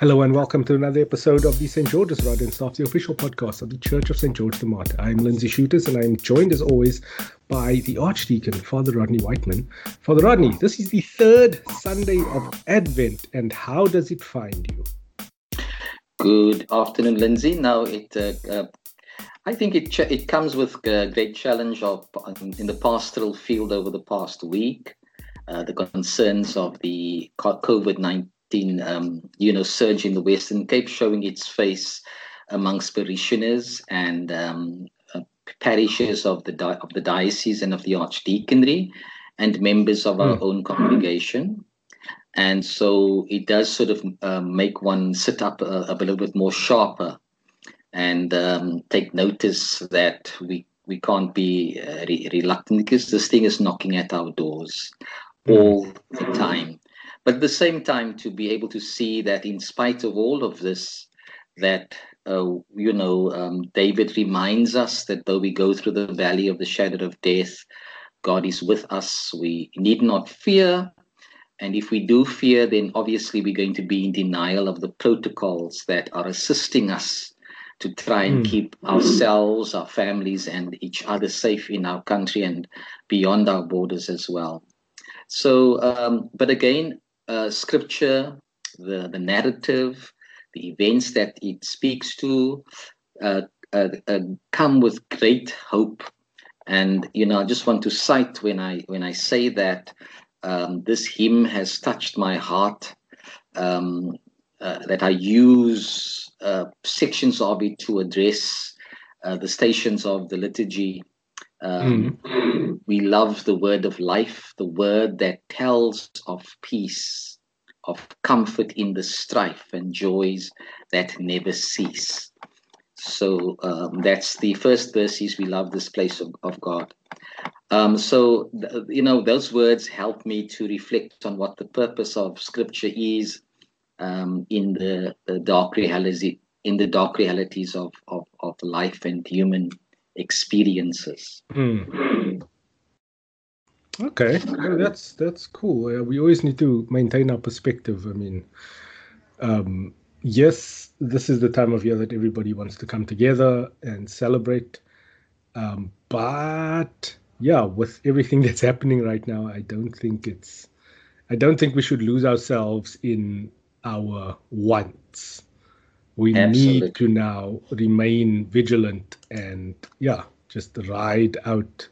Hello and welcome to another episode of the St. George's Rod and Staff, the official podcast of the Church of St. George the Martyr. I'm Lindsay Shooters and I'm joined as always by the Archdeacon, Father Rodney Whiteman. Father Rodney, this is the third Sunday of Advent and how does it find you? Good afternoon, Lindsay. Now, it uh, uh, I think it ch- it comes with a great challenge of in the pastoral field over the past week, uh, the concerns of the COVID nineteen um, you know, surge in the Western Cape, showing its face amongst parishioners and um, uh, parishes of the di- of the diocese and of the archdeaconry, and members of our mm. own congregation. And so it does sort of uh, make one sit up a, a, little bit more sharper and um, take notice that we we can't be uh, re- reluctant because this thing is knocking at our doors mm. all the time but at the same time to be able to see that in spite of all of this that uh, you know um, david reminds us that though we go through the valley of the shadow of death god is with us. We need not fear. And if we do fear then obviously we're going to be in denial of the protocols that are assisting us to try and mm. keep ourselves our families and each other safe in our country and beyond our borders as well. So um, but again uh, scripture, the, the narrative, the events that it speaks to, uh, uh, uh, come with great hope. And you know, I just want to cite when I when I say that um, this hymn has touched my heart. Um, uh, that I use uh, sections of it to address the stations of the liturgy um, mm. We love the word of life, the word that tells of peace, of comfort in the strife and joys that never cease. So um, that's the first verse is we love this place of, of God. Um, so, you know, those words help me to reflect on what the purpose of scripture is um, in the, the dark reality, in the dark realities of, of, of life and human experiences. Mm. Okay, well, that's that's cool. Uh, we always need to maintain our perspective. I mean, um, yes, this is the time of year that everybody wants to come together and celebrate. Um, but yeah, with everything that's happening right now, I don't think it's. I don't think we should lose ourselves in our wants we Absolutely. need to now remain vigilant and yeah just ride out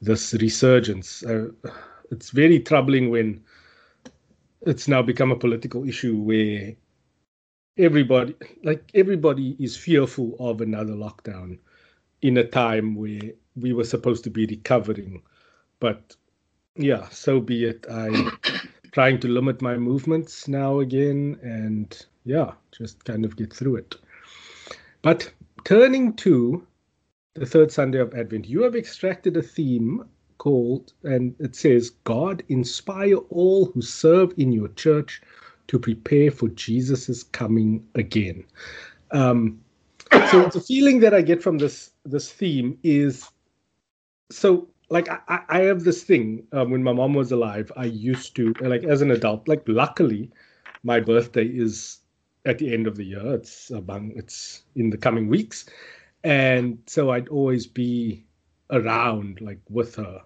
this resurgence. Uh, it's very troubling when it's now become a political issue where everybody like everybody is fearful of another lockdown in a time where we were supposed to be recovering. But yeah so be it. I'm trying to limit my movements now again and yeah, just kind of get through it. But turning to the third Sunday of Advent, you have extracted a theme called, and it says, God inspire all who serve in your church to prepare for Jesus' coming again. Um, so the feeling that I get from this this theme is so like I, I have this thing um, when my mom was alive i used to like as an adult like luckily my birthday is at the end of the year. It's among it's in the coming weeks, and so I'd always be around like with her,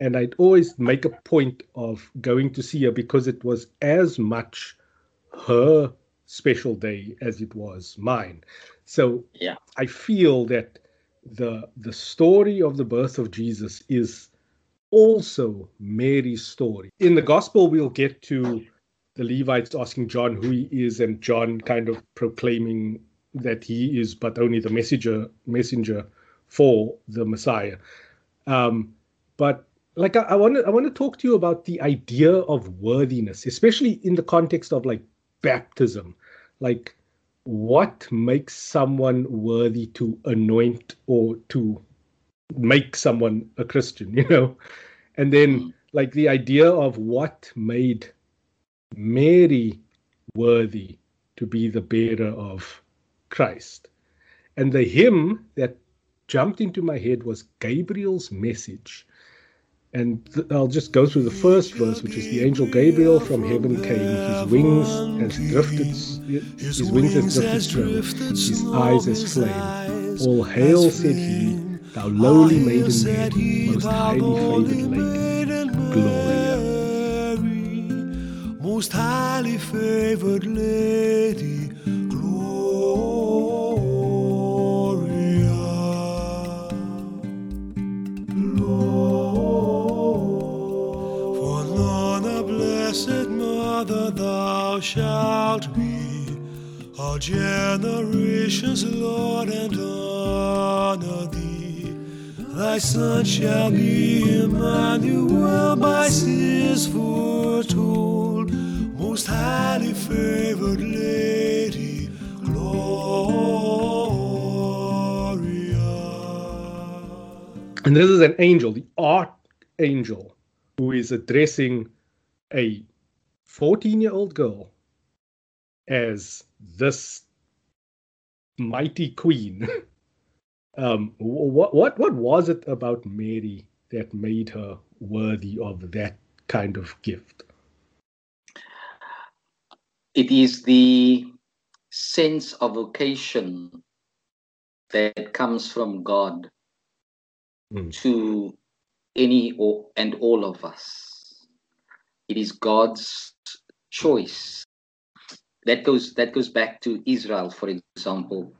and I'd always make a point of going to see her because it was as much her special day as it was mine. So yeah, I feel that the the story of the birth of Jesus is also Mary's story. In the gospel, we'll get to the Levites asking John who he is, and John kind of proclaiming that he is but only the messenger messenger for the Messiah. Um, but like I, want to I want to talk to you about the idea of worthiness, especially in the context of like baptism. Like what makes someone worthy to anoint or to make someone a Christian, you know? And then mm. like the idea of what made Mary worthy to be the bearer of Christ. And the hymn that jumped into my head was Gabriel's message. And th- I'll just go through the first verse, which is the angel Gabriel from heaven came. His wings as drifted, his wings as drifted snow, his eyes as flame. All hail, said he, thou lowly maiden Mary, most highly favored lady, Gloria. Most highly favored lady, Gloria. Lord, for none a blessed mother thou shalt be all generations, Lord, and honor thee. Thy son shall be Emmanuel, by his foretold, most highly favored lady, Gloria. And this is an angel, the archangel, who is addressing a 14 year old girl as this mighty queen. um, what, what, what was it about Mary that made her worthy of that kind of gift? It is the sense of vocation that comes from God mm. to any or, and all of us. It is God's choice. That goes that goes back to Israel, for example.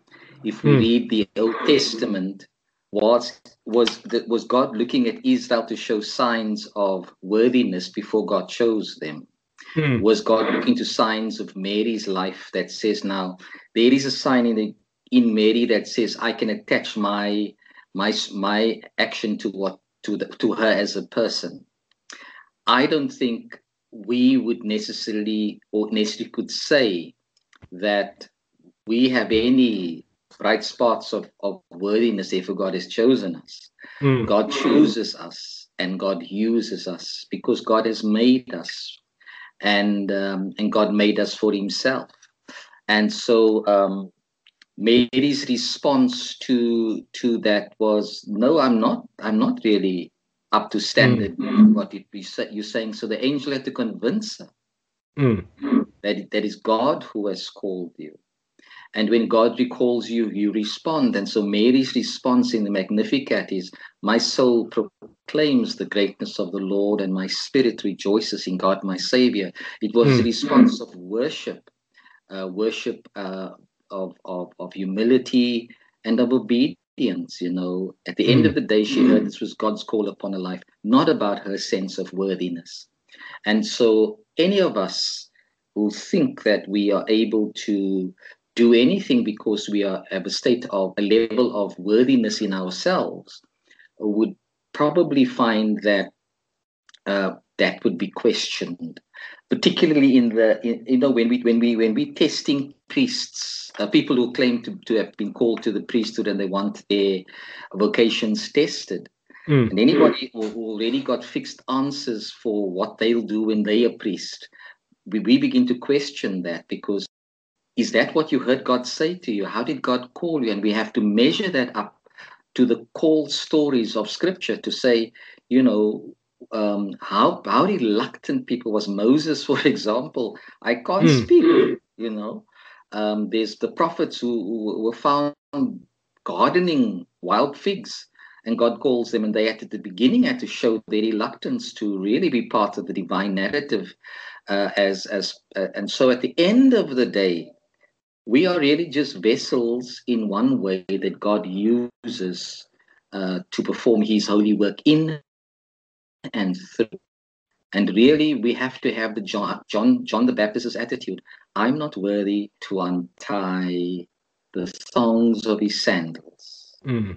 If we mm. read the Old Testament, was was the, was God looking at Israel to show signs of worthiness before God chose them? Mm. Was God looking to signs of Mary's life that says now there is a sign in the, in Mary that says I can attach my my my action to what to the, to her as a person. I don't think we would necessarily or necessarily could say that we have any bright spots of, of worthiness if God has chosen us. Mm. God chooses us and God uses us because God has made us and um, and God made us for himself. And so um, Mary's response to to that was no, I'm not I'm not really up to standard mm. what it be you're saying so the angel had to convince her mm. that that is god who has called you and when god recalls you you respond and so mary's response in the magnificat is my soul proclaims the greatness of the lord and my spirit rejoices in god my savior it was mm. a response of worship uh, worship uh, of, of, of humility and of obedience you know. At the end of the day, she heard this was God's call upon her life, not about her sense of worthiness. And so, any of us who think that we are able to do anything because we are at a state of a level of worthiness in ourselves would probably find that uh, that would be questioned particularly in the in, you know when we when we when we testing priests uh, people who claim to, to have been called to the priesthood and they want their vocations tested mm. and anybody who, who already got fixed answers for what they'll do when they are priest we, we begin to question that because is that what you heard god say to you how did god call you and we have to measure that up to the call stories of scripture to say you know um, how how reluctant people was Moses, for example. I can't mm. speak, you know. Um, there's the prophets who, who, were found gardening wild figs, and God calls them, and they had at the beginning had to show their reluctance to really be part of the divine narrative. Uh, as as uh, and so at the end of the day, we are really just vessels in one way that God uses uh, to perform His holy work in and through. And really, we have to have the John, John, John the Baptist's attitude. I'm not worthy to untie the thongs of his sandals. Mm.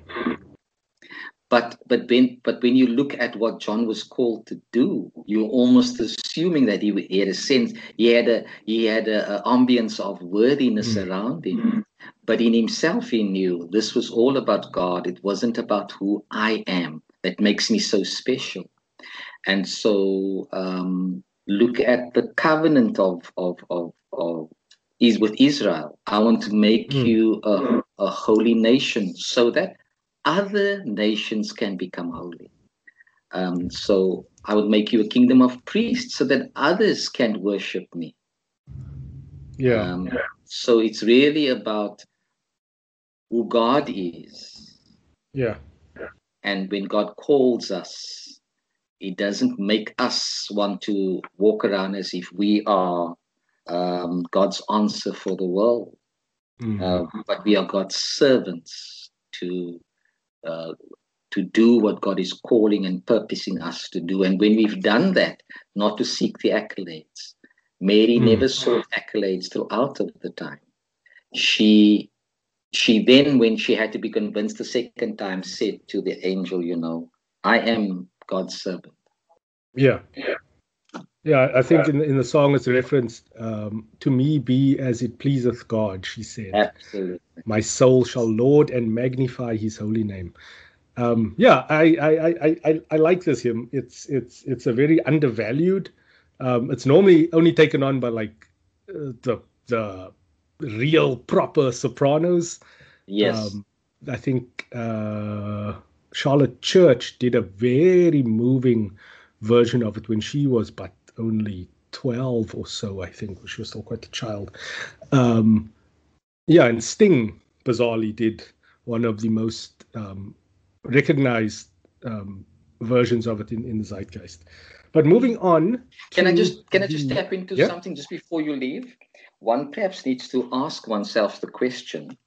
But but when but when you look at what John was called to do, you're almost assuming that he, he had a sense, he had a he had a, a ambience of worthiness mm. around him. But in himself, he knew this was all about God. It wasn't about who I am that makes me so special. And so um, look at the covenant of, of, of, of is with Israel. I want to make mm. you a, a holy nation so that other nations can become holy. Um, so I would make you a kingdom of priests so that others can worship me. Yeah. Um, so it's really about who God is. yeah. And when God calls us, He doesn't make us want to walk around as if we are um, God's answer for the world. Mm. Uh, but we are God's servants to uh, to do what God is calling and purposing us to do. And when we've done that, not to seek the accolades. Mary Mm. never sought accolades throughout of the time. She she then, when she had to be convinced the second time, said to the angel, you know, I am God's servant. Yeah. Yeah, I think in, in the song it's referenced um, to me be as it pleaseth God, she said. Absolutely. My soul shall Lord and magnify his holy name. Um, yeah, I, I, I, I, I like this hymn. It's it's it's a very undervalued. Um, it's normally only taken on by like uh, the the real proper sopranos. Yes. Um, I think uh, Charlotte Church did a very moving version of it when she was but only 12 or so, I think. She was still quite a child. Um, yeah, and Sting, bizarrely, did one of the most um, recognized um, versions of it in, in the zeitgeist. But moving on. Can I just can I just the- step into Yeah. something just before you leave? One perhaps needs to ask oneself the question.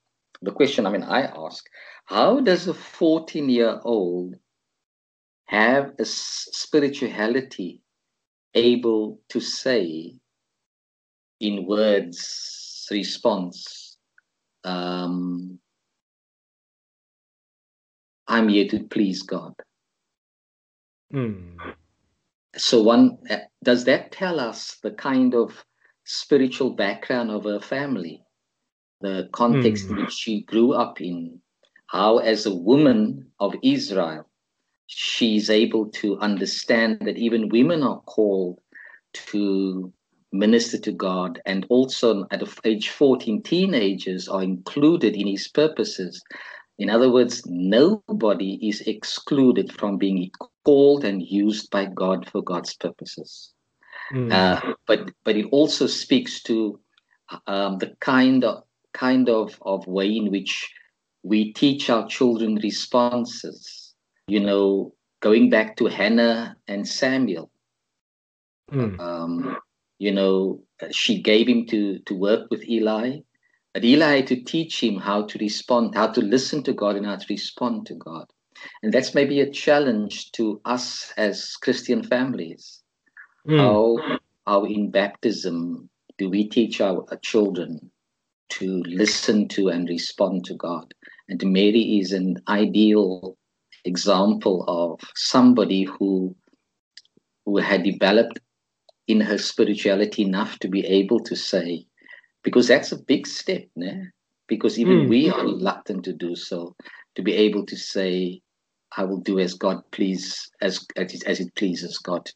The question I mean I ask, how does a 14 year old have a spirituality able to say in words response um, i'm here to please god Hmm. so one uh, does that tell us the kind of spiritual background of her family the context in Hmm. which she grew up in how as a woman of israel she's able to understand that even women are called to minister to god and also at age 14 teenagers are included in his purposes in other words nobody is excluded from being called and used by god for god's purposes Hmm. uh, but but it also speaks to um, the kind of kind of, of way in which we teach our children responses. You know, going back to Hannah and Samuel, Hmm. um, you know, she gave him to to work with Eli, but Eli had to teach him how to respond, how to listen to God, and how to respond to God. And that's maybe a challenge to us as Christian families Hmm. how how in baptism do we teach our, our children to listen to and respond to god and mary is an ideal example of somebody who who had developed in her spirituality enough to be able to say because that's a big step né? because even Mm. we are reluctant to do so to be able to say i will do as god please as as it, as it pleases god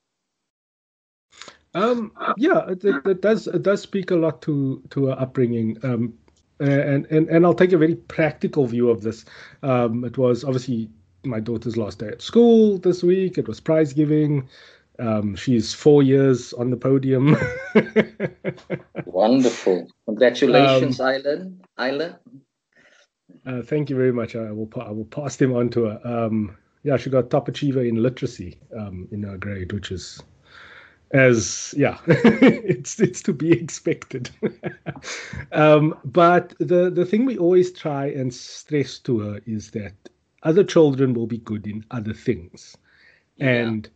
Um, yeah, it, it, does it does speak a lot to to her upbringing. Um, and and and I'll take a very practical view of this. Um, it was obviously my daughter's last day at school this week. It was prize giving. Um, she's four years on the podium. Wonderful. Congratulations, Isla. Isla. uh, thank you very much. I will pa- I will pass them on to her. Um, yeah, she got top achiever in literacy um, in her grade, which is as yeah it's it's to be expected um but the the thing we always try and stress to her is that other children will be good in other things. And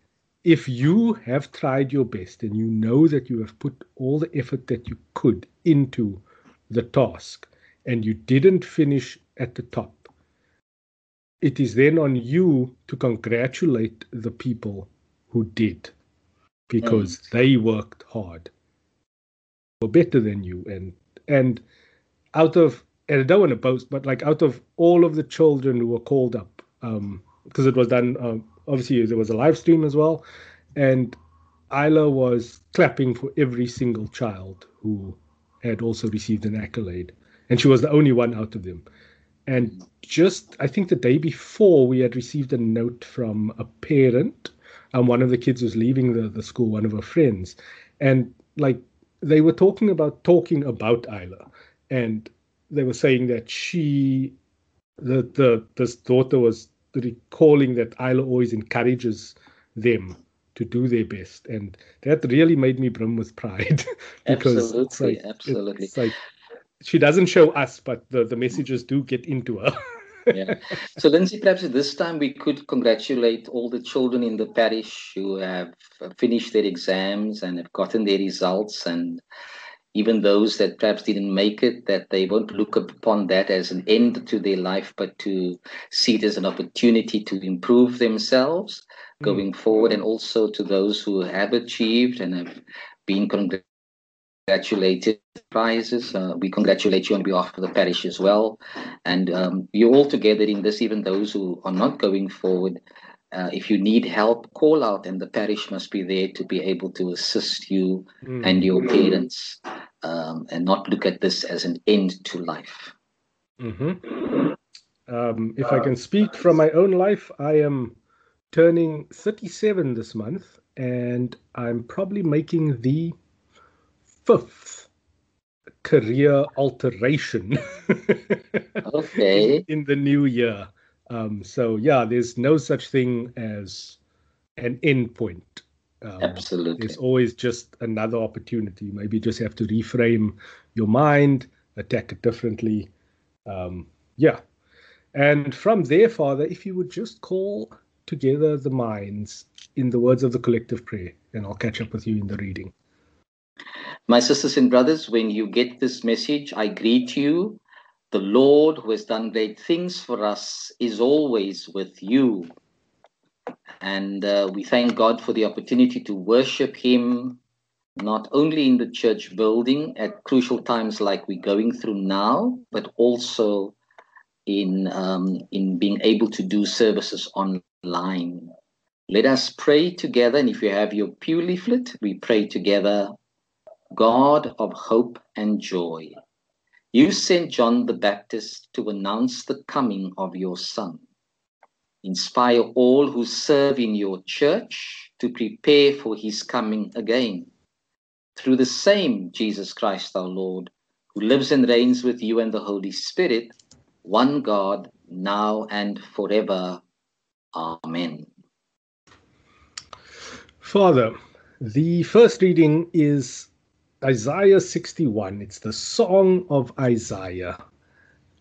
if you have tried your best and you know that you have put all the effort that you could into the task and you didn't finish at the top it is then on you to congratulate the people who did because mm. they worked hard. Were better than you and and out of and I don't want to boast, but like out of all of the children who were called up, um, because it was done um, obviously there was a live stream as well, and Isla was clapping for every single child who had also received an accolade, and she was the only one out of them. And just I think the day before we had received a note from a parent um, one of the kids was leaving the, the school, one of her friends, and like they were talking about talking about Isla, and they were saying that she, the the this daughter was recalling that Isla always encourages them to do their best, and that really made me brim with pride because absolutely, it's like, absolutely, it's like she doesn't show us, but the the messages do get into her. yeah. So, Lindsay, perhaps at this time we could congratulate all the children in the parish who have finished their exams and have gotten their results, and even those that perhaps didn't make it, that they won't look upon that as an end to their life, but to see it as an opportunity to improve themselves mm. going forward, and also to those who have achieved and have been congratulated prizes. Uh, we congratulate you on behalf of the parish as well. And um, you all together in this, even those who are not going forward, uh, if you need help, call out, and the parish must be there to be able to assist you mm. and your parents um, and not look at this as an end to life. Mm-hmm. Um, if I can speak from my own life, I am turning 37 this month, and I'm probably making the fifth career alteration okay in, in, the new year um, so yeah there's no such thing as an end point um, absolutely. there's always just another opportunity. Maybe you just have to reframe your mind attack it differently. Um, yeah. And from there father if you would just call together the minds in the words of the collective prayer and i'll catch up with you in the reading. My sisters and brothers, when you get this message, I greet you. The Lord, who has done great things for us, is always with you. And uh, we thank God for the opportunity to worship Him, not only in the church building at crucial times like we're going through now, but also in, um, in being able to do services online. Let us pray together. And if you have your pew leaflet, we pray together God of hope and joy, you sent John the Baptist to announce the coming of your Son. Inspire all who serve in your church to prepare for his coming again. Through the same Jesus Christ our Lord, who lives and reigns with you and the Holy Spirit, one God, now and forever. Amen. Father, the first reading is Isaiah 61. It's the Song of Isaiah,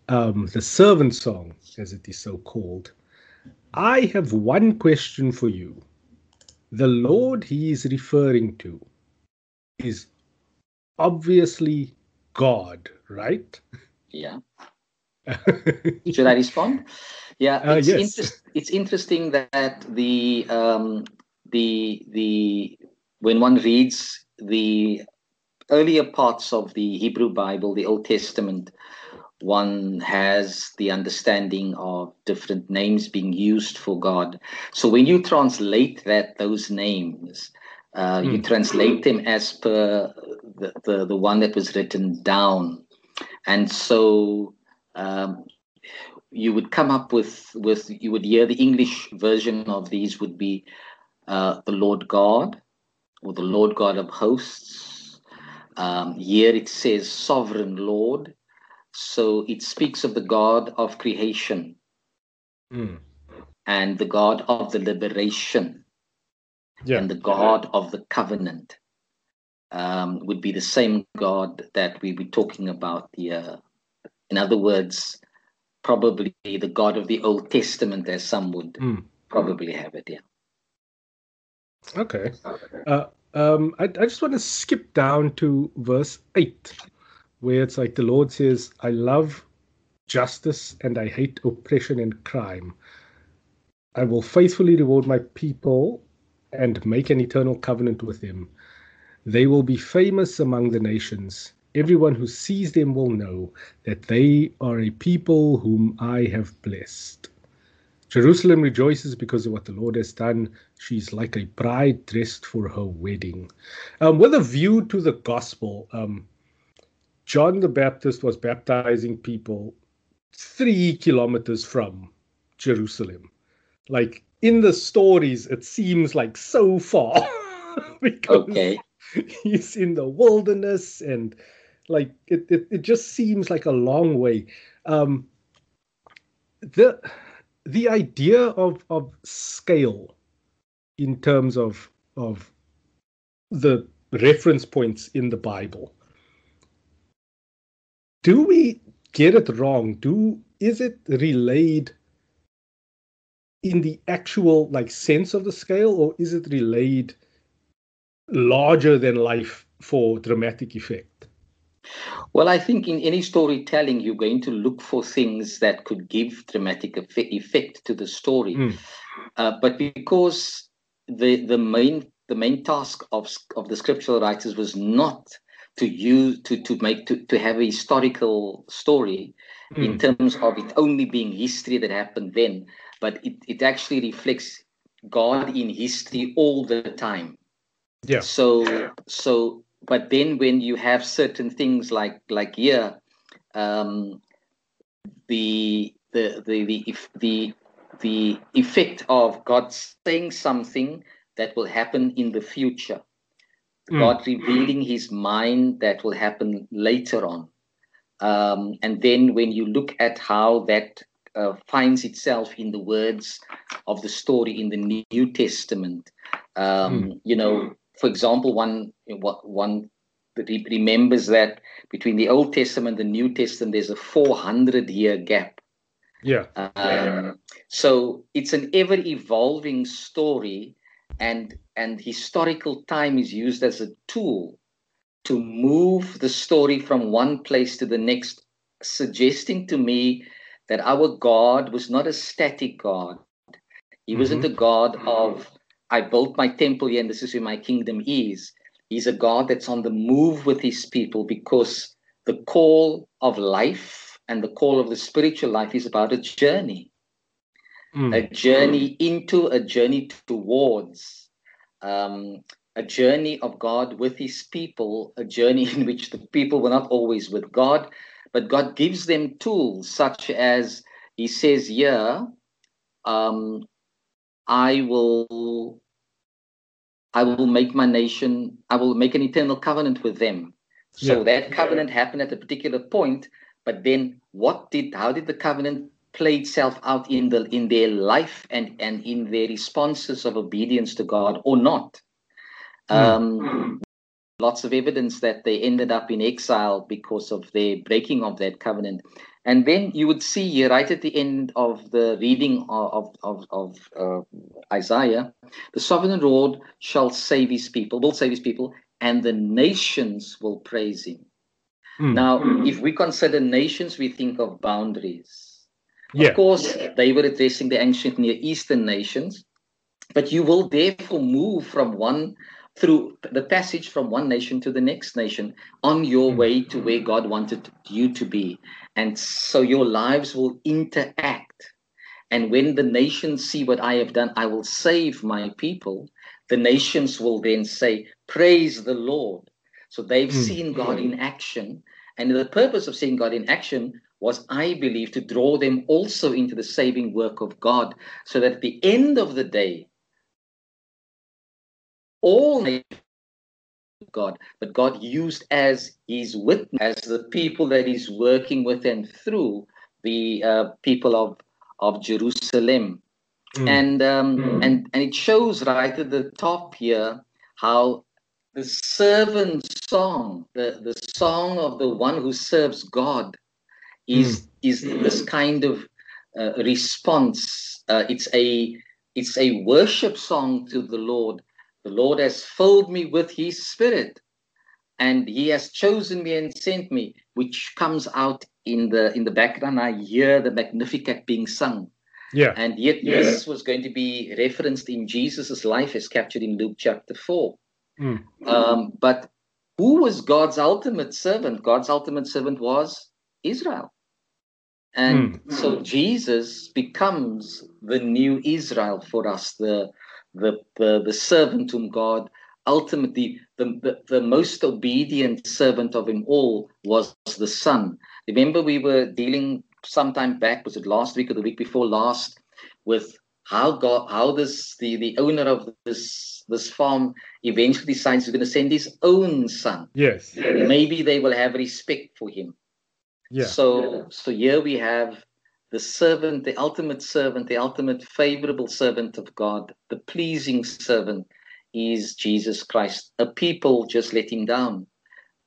um, the servant song, as it is so called. I have one question for you. The Lord he is referring to is obviously God, right? Yeah. Should I respond? Yeah, uh, it's, uh, yes. inter- it's interesting that the um, the the when one reads the earlier parts of the Hebrew Bible, the Old Testament, one has the understanding of different names being used for God. So when you translate that those names, uh, mm. you hmm. translate them as per the, the, the one that was written down, and so um, you would come up with with you would hear the English version of these would be uh, the Lord God or the Lord God of hosts um, here it says sovereign Lord. So it speaks of the God of creation mm. and the God of the liberation yeah. and the God of the covenant. Um, would be the same God that we were talking about here. In other words, probably the God of the Old Testament, as some would mm. probably have it. Yeah. Okay. Uh, um, I, I just want to skip down to verse 8, where it's like the Lord says, I love justice and I hate oppression and crime. I will faithfully reward my people and make an eternal covenant with them. They will be famous among the nations. Everyone who sees them will know that they are a people whom I have blessed. Jerusalem rejoices because of what the Lord has done. She's like a bride dressed for her wedding. Um, with a view to the gospel, um, John the Baptist was baptizing people three kilometers from Jerusalem. Like in the stories it seems like so far because Okay. he's in the wilderness and like it, it, it just seems like a long way um the the idea of of scale in terms of of the reference points in the bible do we get it wrong do is it relayed in the actual like sense of the scale or is it relayed larger than life for dramatic effect Well, I think in any storytelling, you're going to look for things that could give dramatic effect to the story. Mm. Uh, but because the the main the main task of of the scriptural writers was not to use to to make to, to have a historical story in Mm. terms of it only being history that happened then, but it, it actually reflects God in history all the time. yeah So so but then when you have certain things like like here, um, the the the the if the the effect of God saying something that will happen in the future, Mm. God revealing His mind that will happen later on, um, and then when you look at how that uh, finds itself in the words of the story in the New Testament, um, you know, for example, one one re- remembers that between the Old Testament and the New Testament, there's a 400 year gap. yeah Um, so it's an ever evolving story, and and historical time is used as a tool to move the story from one place to the next, suggesting to me that our God was not a static God. He wasn't mm-hmm. a God of I built my temple here and this is where my kingdom is. He's a God that's on the move with his people because the call of life and the call of the spiritual life is about a journey Mm. a journey into a journey towards um, a journey of God with his people, a journey in which the people were not always with God, but God gives them tools such as he says here, um, I will I will make my nation, I will make an eternal covenant with them. So Yeah. that covenant happened at a particular point, but then what did how did the covenant play itself out in the in their life and and in their responses of obedience to God or not? Um, lots of evidence that they ended up in exile because of their breaking of that covenant. And then you would see here, right at the end of the reading of, of, of uh, Isaiah, the sovereign Lord shall save his people, will save his people, and the nations will praise him. Mm. Now, if we consider nations, we think of boundaries. Yeah Of course, they were addressing the ancient Near Eastern nations, but you will therefore move from one through the passage from one nation to the next nation on your Mm. way to where God wanted you to be. And so your lives will interact. And when the nations see what I have done, I will save my people. The nations will then say, Praise the Lord. So they've Mm. seen God in action. And the purpose of seeing God in action was, I believe, to draw them also into the saving work of God, so that at the end of the day, all God, but God used as His witness, as the people that He's working with and through the uh, people of of Jerusalem, Mm. and um, and and it shows right at the top here how the servant song, the the song of the one who serves God, is is this kind of uh, response. Uh, it's a it's a worship song to the Lord. The Lord has filled me with His Spirit, and He has chosen me and sent me. Which comes out in the in the background. I hear the Magnificat being sung. yeah And yet, this was going to be referenced in Jesus' life as captured in Luke chapter 4. Mm. Um, but who was God's ultimate servant? God's ultimate servant was Israel. And hmm. so Jesus becomes the new Israel for us, the, the, the, the servant whom God ultimately, the, the, the most obedient servant of him all was the Son. Remember, we were dealing sometime back, was it last week or the week before last, with how God, how this the the owner of this this farm eventually decides he's going to send his own son. Yes. Maybe they will have respect for him. Yeah. So so here we have the servant, the ultimate servant, the ultimate favorable servant of God, the pleasing servant is Jesus Christ. A people just let him down.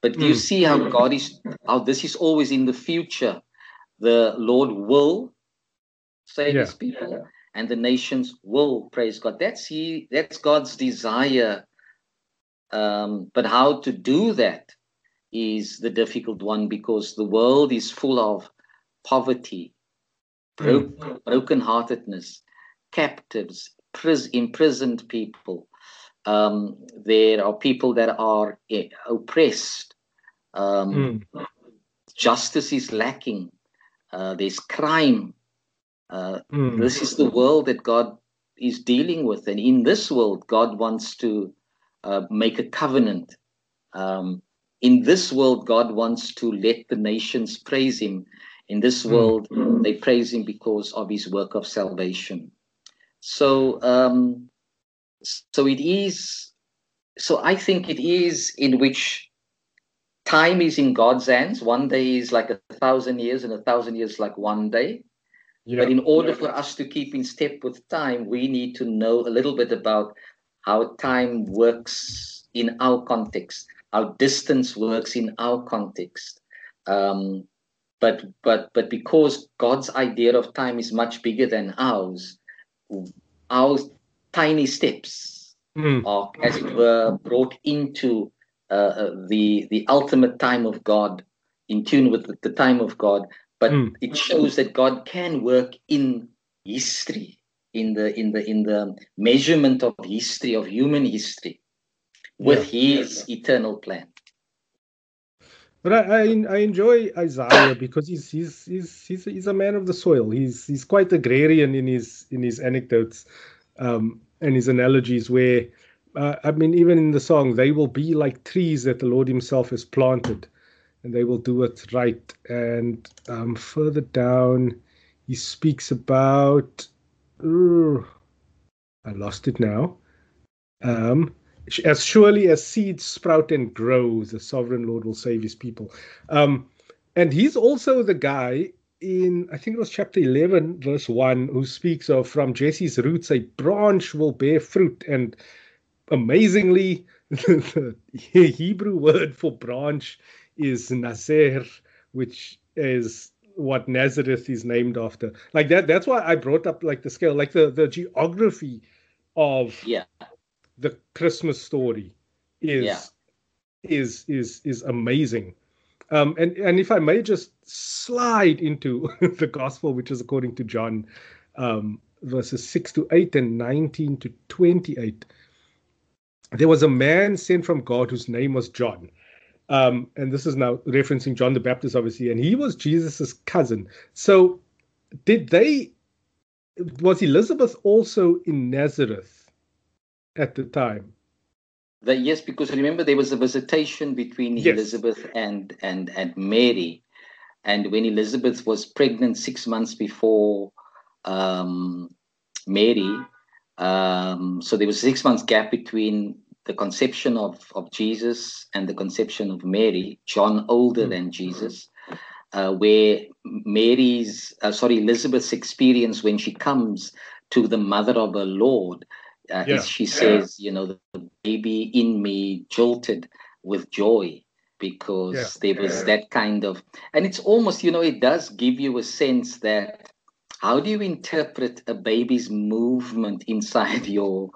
But do you Mm. see how God is, how this is always in the future? The Lord will save his people and the nations will praise God. That's he that's God's desire. Um, but how to do that is the difficult one because the world is full of poverty, broke, brokenheartedness, captives, pris- imprisoned people. Um, there are people that are eh, oppressed. Um, Mm. Justice is lacking. Uh, there's crime. Uh, Mm. this is the world that God is dealing with. And in this world, God wants to uh, make a covenant. Um, in this world, God wants to let the nations praise Him. In this Mm. world, they praise Him because of His work of salvation. So, um, so it is. So I think it is in which time is in God's hands. One day is like a thousand years, and a thousand years like one day. Yeah. But in order for us to keep in step with time, we need to know a little bit about how time works in our context, how distance works in our context. Um, but but but because God's idea of time is much bigger than ours, our tiny steps Mm. are, as it were, brought into uh, uh, the the ultimate time of God, in tune with the, the time of God. But Mm. it shows that God can work in history, in the in the in the measurement of history of human history, with His eternal plan. But I, I I enjoy Isaiah because he's he's he's he's he's a man of the soil. He's he's quite agrarian in his in his anecdotes, um, and his analogies. Where uh, I mean, even in the song, they will be like trees that the Lord Himself has planted, and they will do it right. And um, further down, he speaks about. Ooh, I lost it now. Um, as surely as seeds sprout and grow, the sovereign Lord will save his people. Um, and he's also the guy in, I think it was chapter 11, verse 1, who speaks of from Jesse's roots, a branch will bear fruit. And amazingly, the Hebrew word for branch is Nazer, which is what Nazareth is named after. Like that, that's why I brought up like the scale, like the, the geography of Yeah, the Christmas story is Yeah. is is is amazing. Um, and and if I may just slide into the gospel, which is according to John, um, verses six to eight and nineteen to twenty-eight. There was a man sent from God whose name was John. Um, and this is now referencing John the Baptist, obviously, and he was Jesus's cousin. So, did they? Was Elizabeth also in Nazareth at the time? The, yes, because remember there was a visitation between Yes. Elizabeth and and and Mary, and when Elizabeth was pregnant six months before um, Mary, um, so there was six months gap between the conception of of Jesus and the conception of Mary. John older Mm. than Jesus, uh, where Mary's uh, sorry Elizabeth's experience when she comes to the mother of her Lord uh, Yeah. she says, you know, the baby in me jolted with joy because Yeah. there was that kind of, and it's almost, you know, it does give you a sense that how do you interpret a baby's movement inside your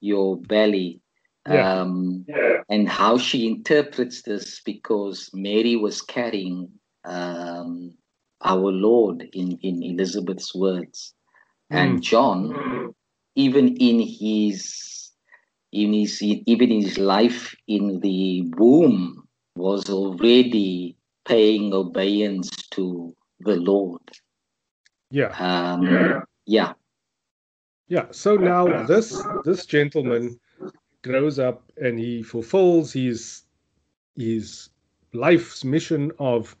your belly? Yeah. Um, and how she interprets this because Mary was carrying um, our Lord in, in Elizabeth's words. And John, even in his in his even in his life in the womb was already paying obedience to the Lord. Yeah. Um, yeah, Yeah. So now this this gentleman grows up and he fulfills his his life's mission of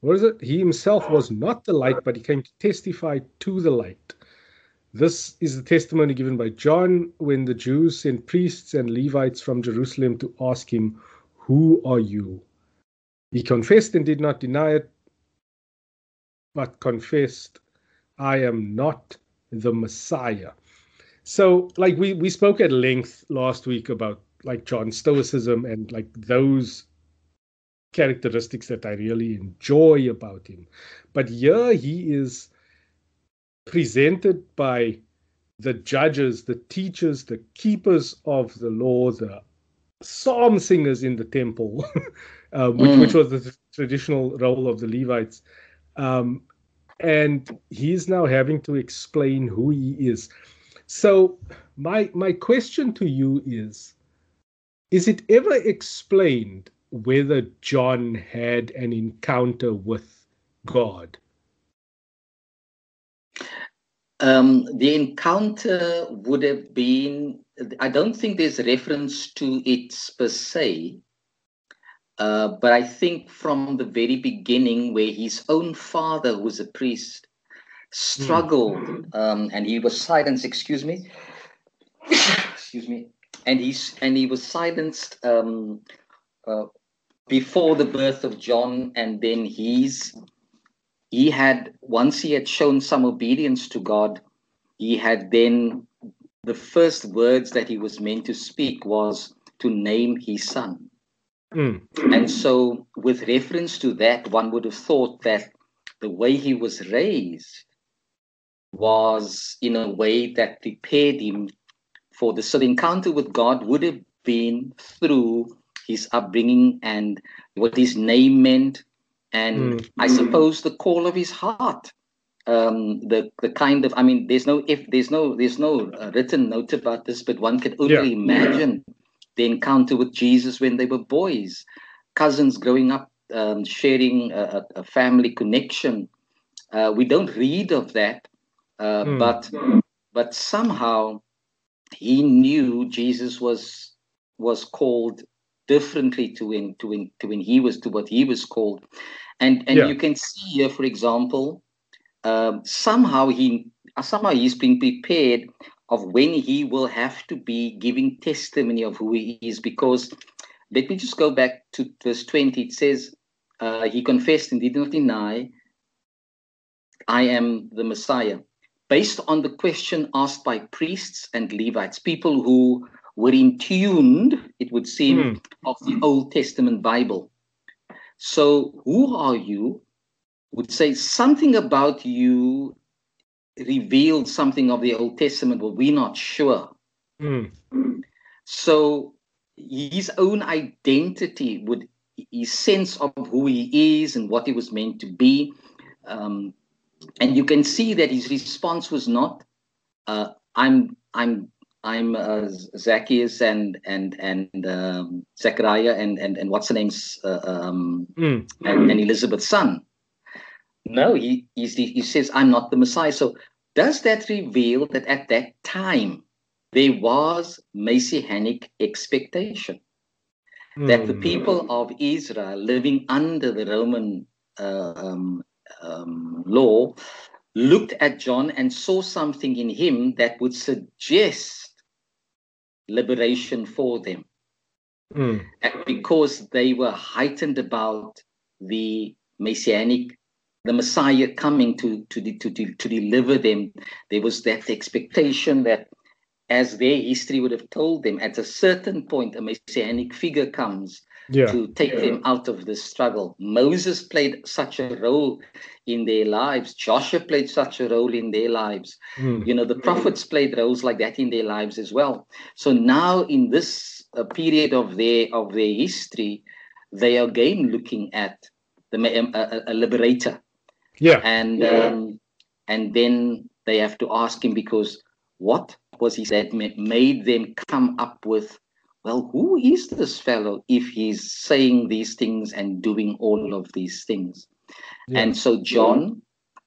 what is it? He himself was not the light, but he came to testify to the light. This is the testimony given by John when the Jews sent priests and Levites from Jerusalem to ask him, Who are you? He confessed and did not deny it, but confessed, I am not the Messiah. So, like we we spoke at length last week about like John's Stoicism and like those characteristics that I really enjoy about him. But here he is presented by the judges, the teachers, the keepers of the law, the psalm singers in the temple, um, which, mm. which was the traditional role of the Levites. Um, and he's now having to explain who he is. So my my question to you is is it ever explained whether John had an encounter with God? Um, the encounter would have been, I don't think there's reference to it per se, uh, but I think from the very beginning, where his own father, who was a priest, struggled mm. um, and he was silenced, excuse me, excuse me, and he's and he was silenced um, uh, before the birth of John, and then he's he had once he had shown some obedience to God, he had then the first words that he was meant to speak was to name his son. Mm. And so, with reference to that, one would have thought that the way he was raised was in a way that prepared him for the so the encounter with God would have been through his upbringing and what his name meant, and mm. I suppose the call of his heart. Um, the the kind of I mean, there's no if there's no there's no uh, written note about this, but one can only yeah. imagine the encounter with Jesus when they were boys, cousins growing up, um, sharing a, a, family connection. Uh, we don't read of that, uh, mm. but but somehow he knew Jesus was was called differently to when to when to when he was to what he was called. And and yeah. you can see here for example um, somehow he somehow he's been prepared of when he will have to be giving testimony of who he is. Because let me just go back to verse 20 it says uh, he confessed and did not deny i am the messiah based on the question asked by priests and levites people who were in tuned, it would seem, mm. of the Old Testament Bible. So, who are you? Would say something about you revealed something of the Old Testament, but we're not sure. Mm. So, his own identity would his sense of who he is and what he was meant to be. Um, and you can see that his response was not, uh, I'm I'm I'm uh, Zacchaeus and and and um, Zechariah and and and what's the name's uh, um, mm. and, and, Elizabeth's son. No, he he says I'm not the Messiah. So does that reveal that at that time there was messianic expectation mm. that the people hmm. of Israel living under the Roman uh, um, um, law looked at John and saw something in him that would suggest liberation for them. Mm. Because they were heightened about the messianic, the Messiah coming to, to, to, to, to deliver them, there was that expectation that as their history would have told them, at a certain point, a messianic figure comes yeah. to take yeah. them out of this struggle. Moses played such a role in their lives. Joshua played such a role in their lives. Mm. You know, the prophets played roles like that in their lives as well. So now, in this uh, period of their of their history, they are again looking at the um, a, a liberator. Yeah, and yeah. Um, and then they have to ask him because what was he that made them come up with well, who is this fellow if he's saying these things and doing all of these things? Yeah. And so, John,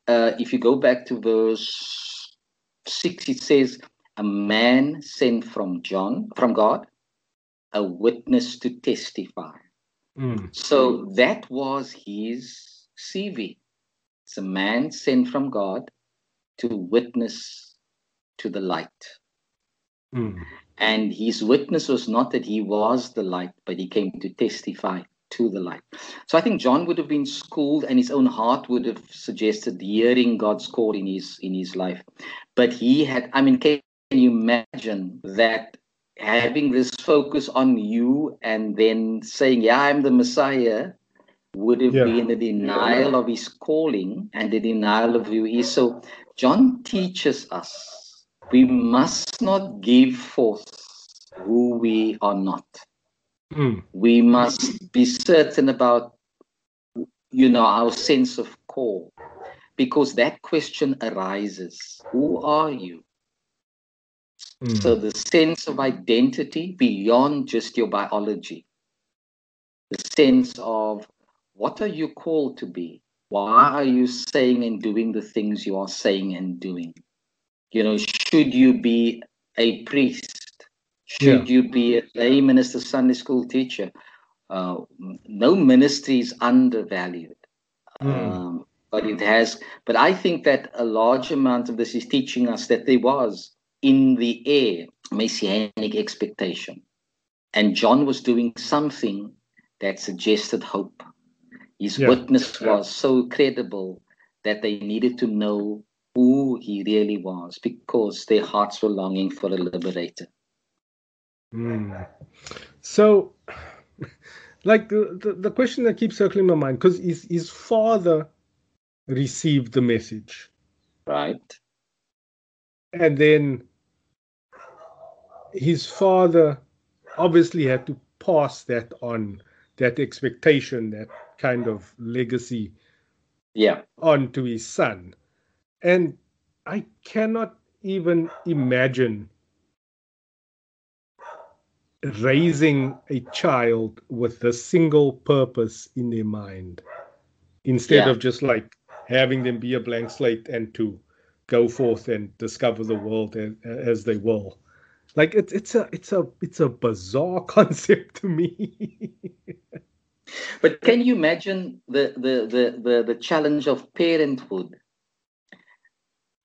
uh, if you go back to verse six, it says, "A man sent from John, from God, a witness to testify." Mm. So that was his CV. It's a man sent from God to witness to the light. Mm. And his witness was not that he was the light, but he came to testify to the light. So I think John would have been schooled and his own heart would have suggested hearing God's call in his in his life. But he had, I mean, can you imagine that having this focus on you and then saying, Yeah, I'm the Messiah, would have Yeah. been a denial of his calling and the denial of who he is. So John teaches us we must not give forth who we are not. Mm. We must be certain about you know our sense of call because that question arises who are you Mm. so the sense of identity beyond just your biology, the sense of what are you called to be? Why are you saying and doing the things you are saying and doing? You know, should you be a priest? Should you be a lay minister, Sunday school teacher? Uh, no ministry is undervalued. Mm. Um, but it has, but I think that a large amount of this is teaching us that there was in the air messianic expectation. And John was doing something that suggested hope. His Yeah. witness was so credible that they needed to know who he really was because their hearts were longing for a liberator. Mm. So, like the, the, the question that keeps circling my mind, because his, his father received the message, Right? and then his father obviously had to pass that on, that expectation, that kind of legacy Yeah. on to his son. And I cannot even imagine raising a child with a single purpose in their mind instead Yeah. of just like having them be a blank slate and to go forth and discover the world as, as they will like it's it's a it's a it's a bizarre concept to me But can you imagine the, the, the, the, the challenge of parenthood?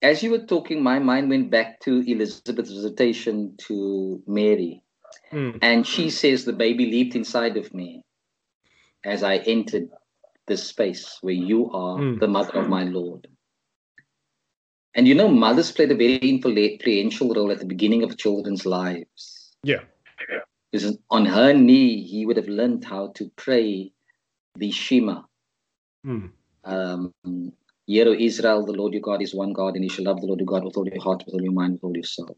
As you were talking, my mind went back to Elizabeth's visitation to Mary. Mm, And she says, The baby leaped inside of me as I entered this space where you are Mm. the mother of my Lord. And you know, mothers played a very influential role at the beginning of children's lives. yeah Because on her knee, he would have learned how to pray the Shema. Mm, Um, Hear, O Israel, the Lord your God is one God, and you shall love the Lord your God with all your heart, with all your mind, with all your soul.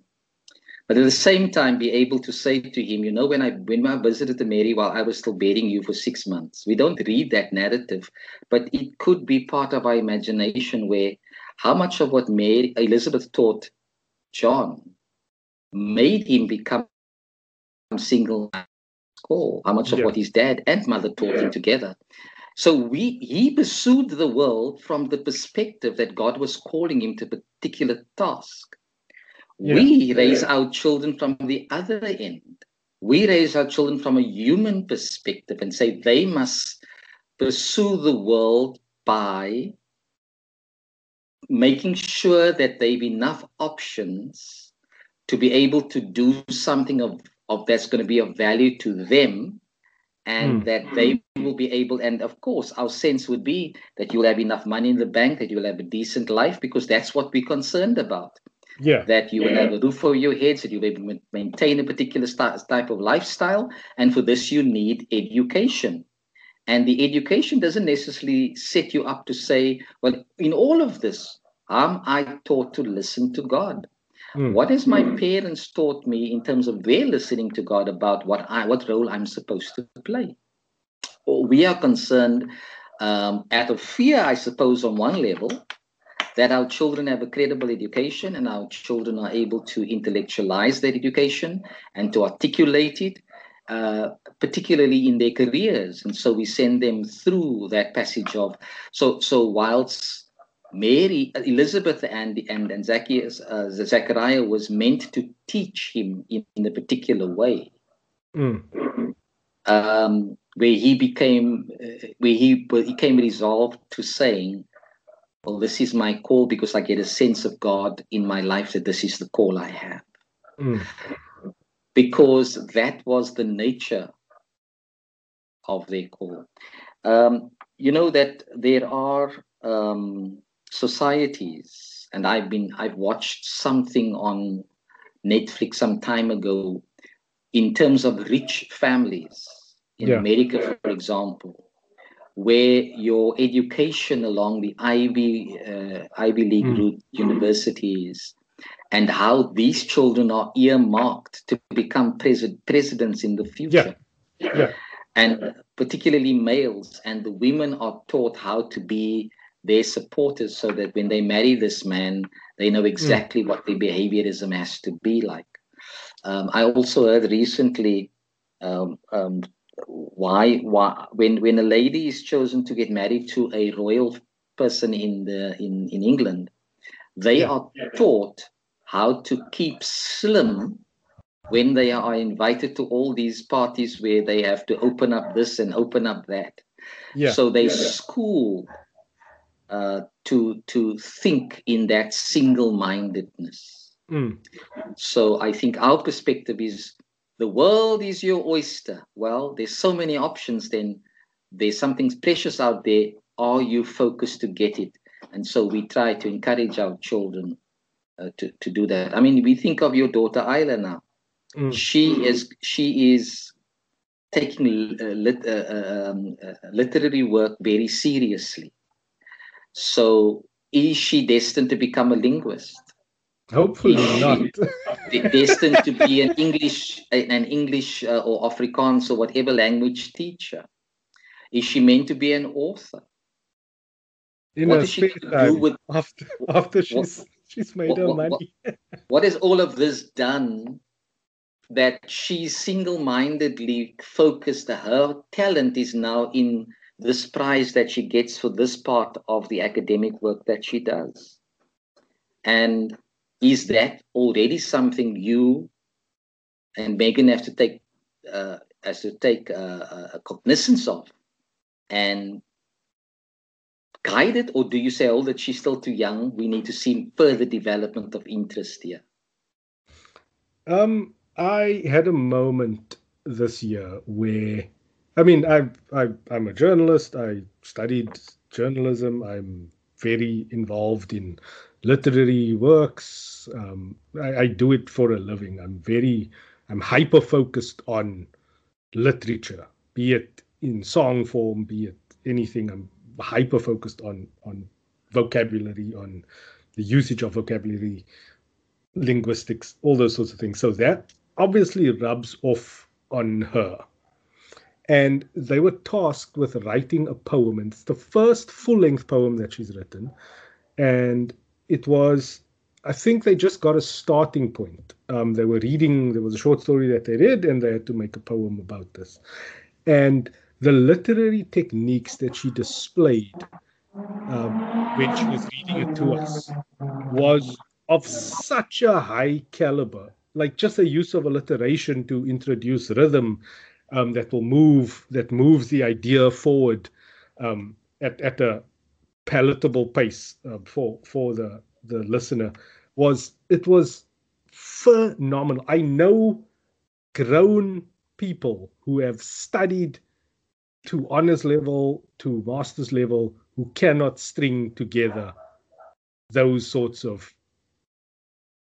But at the same time, be able to say to him, you know, when I when I visited the Mary while I was still bearing you for six months, we don't read that narrative, but it could be part of our imagination where how much of what Mary Elizabeth taught John made him become single call, how much of Yeah. what his dad and mother taught him together. So we he pursued the world from the perspective that God was calling him to a particular task. Yeah. We raise our children from the other end. We raise our children from a human perspective and say they must pursue the world by making sure that they have enough options to be able to do something of, of that's going to be of value to them and Mm. that they will be able and of course our sense would be that you'll have enough money in the bank that you'll have a decent life because that's what we're concerned about. Yeah. That you will have a roof over your heads that you'll be able to maintain a particular sti- type of lifestyle and for this you need education. And the education doesn't necessarily set you up to say well in all of this am i taught to listen to god Mm. what has my parents taught me in terms of their listening to God about what I what role I'm supposed to play? Or we are concerned um, out of fear, I suppose, on one level, that our children have a credible education and our children are able to intellectualize their education and to articulate it, uh, particularly in their careers. And so we send them through that passage of so so whilst Mary, Elizabeth, and and and Zacchaeus, uh, Zechariah was meant to teach him in, in a particular way, Mm. um, where he became, uh, where he he came resolved to saying, well, this is my call because I get a sense of God in my life that this is the call I have. Mm. Because that was the nature of their call. Um, you know that there are um, societies, and I've been I've watched something on Netflix some time ago in terms of rich families in Yeah. America, for example, where your education along the Ivy uh, Ivy League Mm. route universities and how these children are earmarked to become pres- presidents in the future. Yeah. And particularly males, and the women are taught how to be their supporters so that when they marry this man, they know exactly what their behaviorism has to be like. Um, I also heard recently um, um, why why when when a lady is chosen to get married to a royal person in the in in England, they Yeah. are taught how to keep slim when they are invited to all these parties where they have to open up this and open up that. Yeah. So they school uh, to to think in that single-mindedness. Mm. So I think our perspective is the world is your oyster. Well, there's so many options. Then there's something precious out there. Are you focused to get it? And so we try to encourage our children uh, to to do that. I mean, we think of your daughter Isla now. Mm. She is she is taking uh, lit, uh, uh, um, uh, literary work very seriously. So is she destined to become a linguist? Hopefully not. she destined to be an English an English uh, or Afrikaans or whatever language teacher? Is she meant to be an author? In what is she do with after after she's she's made what- her what- what- money. what has all of this done that she's single-mindedly focused her talent is now in this prize that she gets for this part of the academic work that she does. And is that already something you and megan have to take uh, to take uh, a cognizance of and guide it? Or do you say oh that she's still too young. We need to see further development of interest here Um, I had a moment this year where, I mean, I, I I'm a journalist. I studied journalism. I'm very involved in literary works. Um, I, I do it for a living. I'm very, I'm hyper focused on literature, be it in song form, be it anything. I'm hyper focused on on vocabulary, on the usage of vocabulary linguistics, all those sorts of things. So that obviously rubs off on her. And they were tasked with writing a poem, and it's the first full length poem that she's written. And it was, I think they just got a starting point. Um, they were reading, there was a short story that they read, and they had to make a poem about this. And the literary techniques that she displayed um, when she was reading it to us was of such a high caliber like just the use of alliteration to introduce rhythm um, that will move that moves the idea forward um, at, at a palatable pace uh, for for the the listener was it was phenomenal. I know grown people who have studied to honors level to master's level who cannot string together those sorts of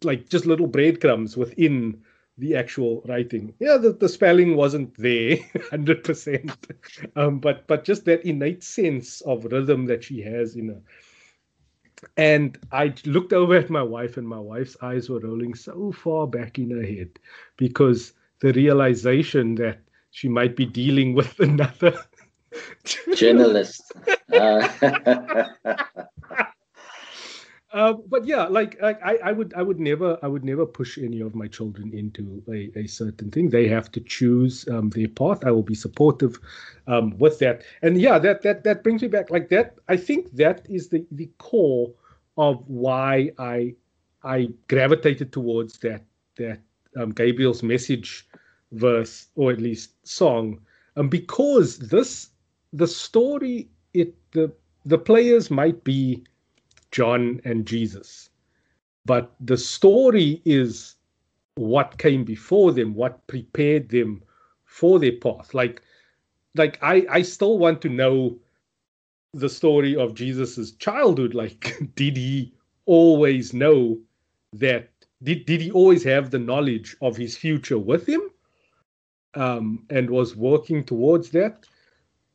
like just little breadcrumbs within the actual writing. Yeah, the, the spelling wasn't there, hundred percent. Um, but but just that innate sense of rhythm that she has in her. And I looked over at my wife, and my wife's eyes were rolling so far back in her head because the realization that she might be dealing with another journalist. Uh, Uh, but yeah, like, I, I would, I would never, I would never push any of my children into a, a certain thing. They have to choose um, their path. I will be supportive um, with that. And yeah, that that that brings me back. Like that, I think that is the the core of why I I gravitated towards that that um, Gabriel's message verse or at least song, um, because this the story it the the players might be John and Jesus. But the story is what came before them, what prepared them for their path. Like, like I, I still want to know the story of Jesus's childhood. Like, did he always know that? Did did he always have the knowledge of his future with him, um, and was working towards that,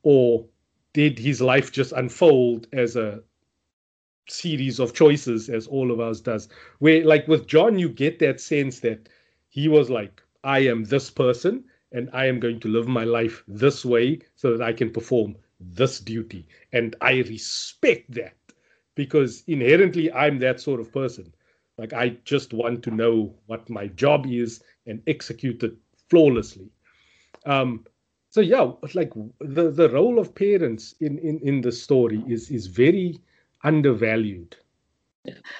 or did his life just unfold as a series of choices as all of us does. Where like with john you get that sense that he was like i am this person and i am going to live my life this way so that i can perform this duty. And i respect that because inherently i'm that sort of person. Like i just want to know what my job is and execute it flawlessly. Um so yeah like the the role of parents in in in the story is is very undervalued.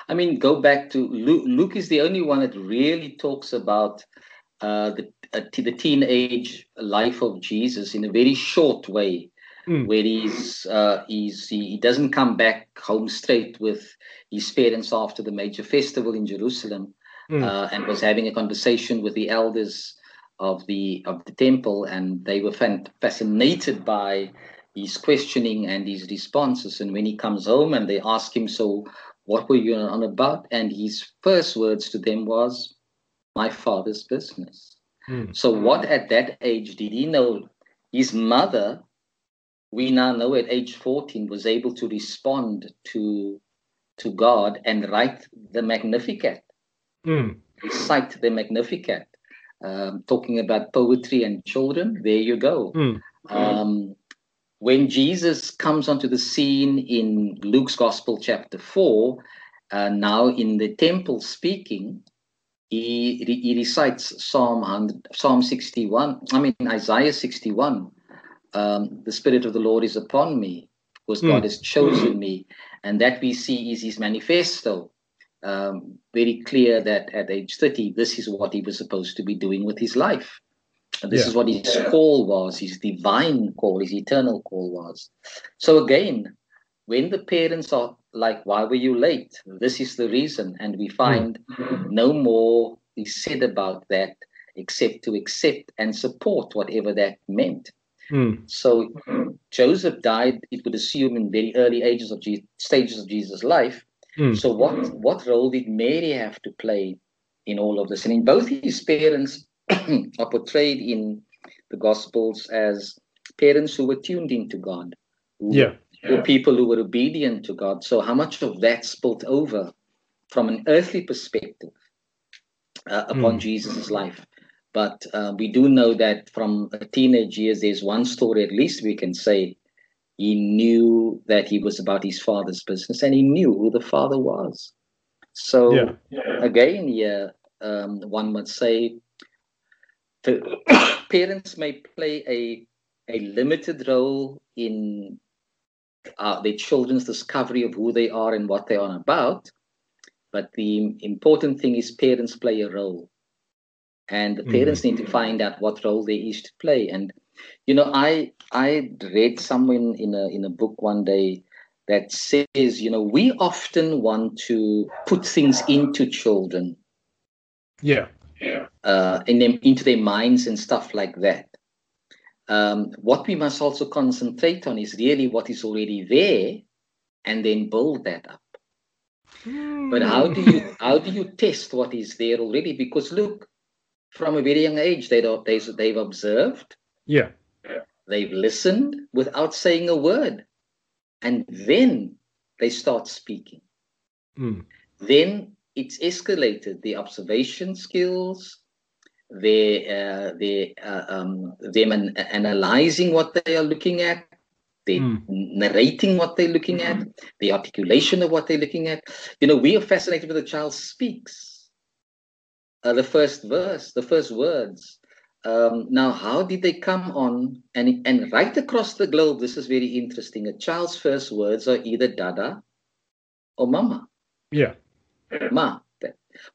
I mean, go back to Luke. Luke is the only one that really talks about uh, the uh, the teenage life of Jesus in a very short way, mm. where he's uh, he's he, he doesn't come back home straight with his parents after the major festival in Jerusalem, mm. and was having a conversation with the elders of the of the temple, and they were fascinated by his questioning and his responses. And when he comes home and they ask him, So, what were you on about? And his first words to them was, My father's business. Mm. So, what at that age did he know? His mother, we now know at age 14, was able to respond to, to God and write the Magnificat, mm. recite the Magnificat. Um, talking about poetry and children, there you go. Mm. Um, when Jesus comes onto the scene in Luke's Gospel, chapter 4, uh, now in the temple speaking, he, he recites Psalm 100, Psalm 61, I mean Isaiah 61. Um, the Spirit of the Lord is upon me, because mm. God has chosen me. And that we see is his manifesto. Um, very clear that at age 30, this is what he was supposed to be doing with his life. And this yeah. is what his call was, his divine call, his eternal call was. So again, when the parents are like, why were you late? This is the reason. And we find mm. no more is said about that except to accept and support whatever that meant. Mm. So Joseph died, it would assume, in very early ages of Je- stages of Jesus' life. Mm. So what what role did Mary have to play in all of this? And in both his parents are portrayed in the Gospels as parents who were tuned into God. Who, yeah. Were people who were obedient to God. So, how much of that spilled over from an earthly perspective uh, upon mm. Jesus' life? But uh, we do know that from teenage years, there's one story at least we can say he knew that he was about his father's business and he knew who the father was. So, yeah. again, yeah, um, one might say the parents may play a a limited role in uh, their children's discovery of who they are and what they are about. But the important thing is parents play a role. And the parents mm-hmm. need to find out what role they is to play. And you know, I I read somewhere in, in a in a book one day that says, you know, we often want to put things into children. Yeah. Yeah uh, in them, into their minds and stuff like that. Um, what we must also concentrate on is really what is already there, and then build that up. Mm. But how do you how do you test what is there already? Because look, from a very young age, they they they've observed, yeah, they've listened without saying a word, and then they start speaking. Mm. Then it's escalated the observation skills, their, uh, their, uh, um, them an, analyzing what they are looking at, they mm. narrating what they're looking at, the articulation of what they're looking at. You know, we are fascinated when the child speaks. Uh, the first verse, the first words. Um, now, how did they come on? And, and right across the globe, this is very interesting. A child's first words are either dada or mama. Yeah. Ma.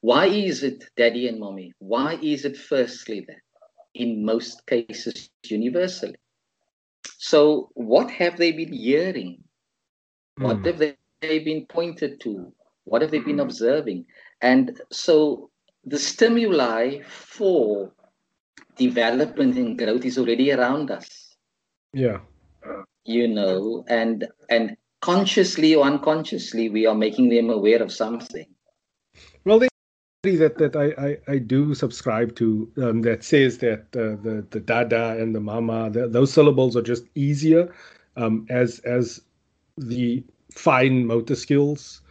Why is it daddy and mommy? Why is it firstly that? In most cases, universally. So, what have they been hearing? What mm. have they they been pointed to? What have they been observing? And so the stimuli for development and growth is already around us. Yeah. You know, and and consciously or unconsciously, we are making them aware of something. That that I, I, I do subscribe to um, that says that uh, the the dada and the mama the, those syllables are just easier um, as as the fine motor skills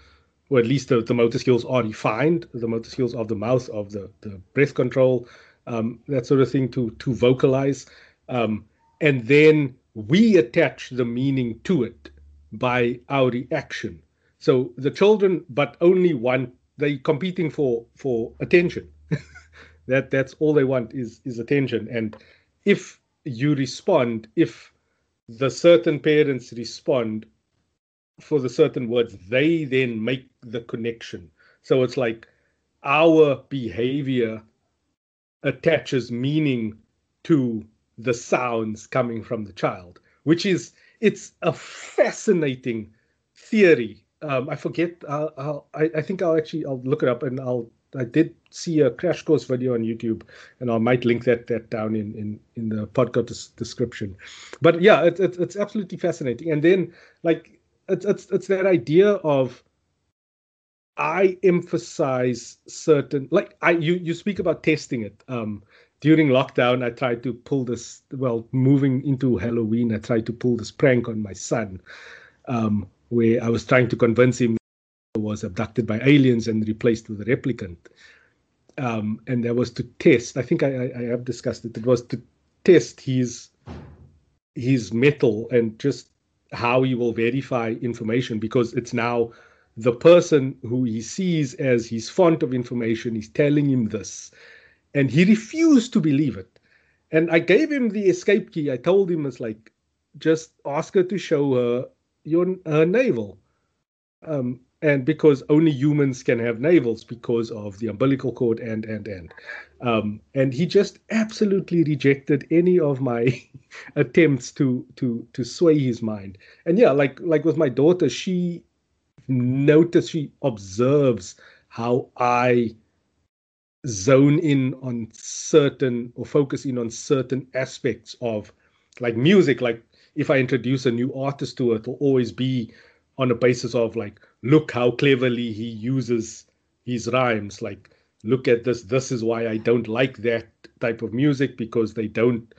or at least the, the motor skills are refined the motor skills of the mouth of the, the breath control um, that sort of thing to to vocalize um, and then we attach the meaning to it by our reaction. So the children but only want they competing for for attention. that that's all they want is is attention. And if you respond, if the certain parents respond for the certain words, they then make the connection. So it's like our behavior attaches meaning to the sounds coming from the child, which is it's a fascinating theory um, I forget. I'll, I'll, I, I think I'll actually I'll look it up and I'll. I did see a crash course video on YouTube, and I might link that that down in in in the podcast description. But yeah, it's it's it's absolutely fascinating. And then like it's it's it's that idea of I emphasize certain like I you you speak about testing it. Um, during lockdown, I tried to pull this. Well, moving into Halloween, I tried to pull this prank on my son. Um, where I was trying to convince him was abducted by aliens and replaced with a replicant. Um, and that was to test. I think I, I, I have discussed it. It was to test his his mettle and just how he will verify information because it's now the person who he sees as his font of information is telling him this and he refused to believe it and i gave him the escape key i told him it's like just ask her to show her your uh, navel. Um, and because only humans can have navels because of the umbilical cord and and and um, and he just absolutely rejected any of my attempts to to to sway his mind and yeah like like with my daughter she notice she observes how i zone in on certain or focus in on certain aspects of like music like if I introduce a new artist to it, it'll always be on a basis of like, look how cleverly he uses his rhymes. Like, look at this. This is why I don't like that type of music because they don't,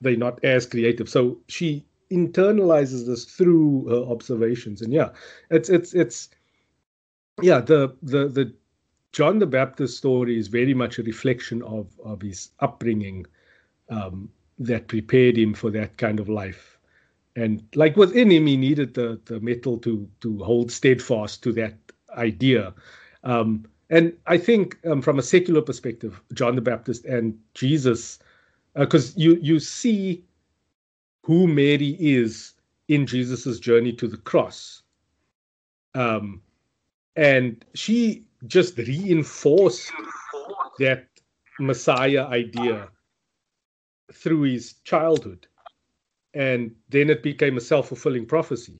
they're not as creative. So she internalizes this through her observations. And yeah, it's it's it's yeah the the the John the Baptist story is very much a reflection of of his upbringing um, that prepared him for that kind of life and like within him he needed the the mettle to to hold steadfast to that idea. Um, and i think um, from a secular perspective john the baptist and jesus because uh, you you see who mary is in jesus's journey to the cross. Um, and she just reinforced that messiah idea through his childhood and then it became a self-fulfilling prophecy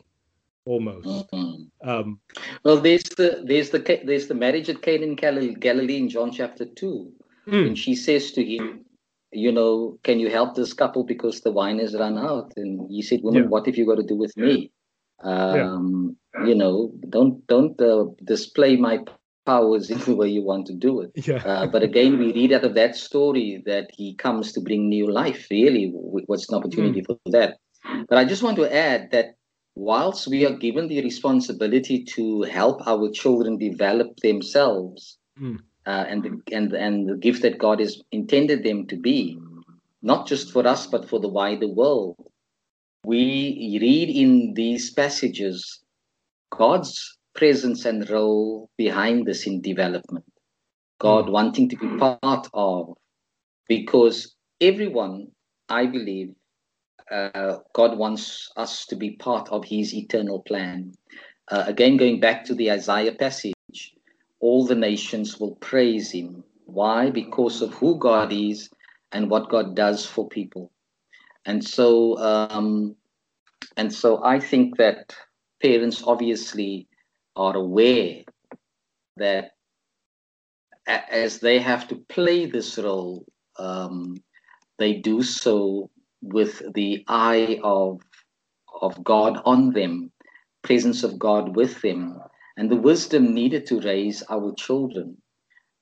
almost mm-hmm. um, well there's the there's the there's the marriage at Cana in Galilee in John chapter 2 mm. and she says to him you know can you help this couple because the wine has run out and he said woman yeah. what have you got to do with me um, yeah. you know don't don't uh, display my powers in the way you want to do it. Yeah. Uh, but again, we read out of that story that he comes to bring new life. Really, what's an opportunity mm. for that? But I just want to add that whilst we are given the responsibility to help our children develop themselves mm. uh, and the, and and the gift that God has intended them to be, not just for us but for the wider world, we read in these passages God's presence and role behind this in development. God mm. wanting to be part of, because everyone, I believe, uh, God wants us to be part of His eternal plan. Uh, again, going back to the Isaiah passage, all the nations will praise Him. Why? Because of who God is and what God does for people. And so, um, and so, I think that parents obviously are aware that as they have to play this role, um, they do so with the eye of of God on them, presence of God with them, and the wisdom needed to raise our children.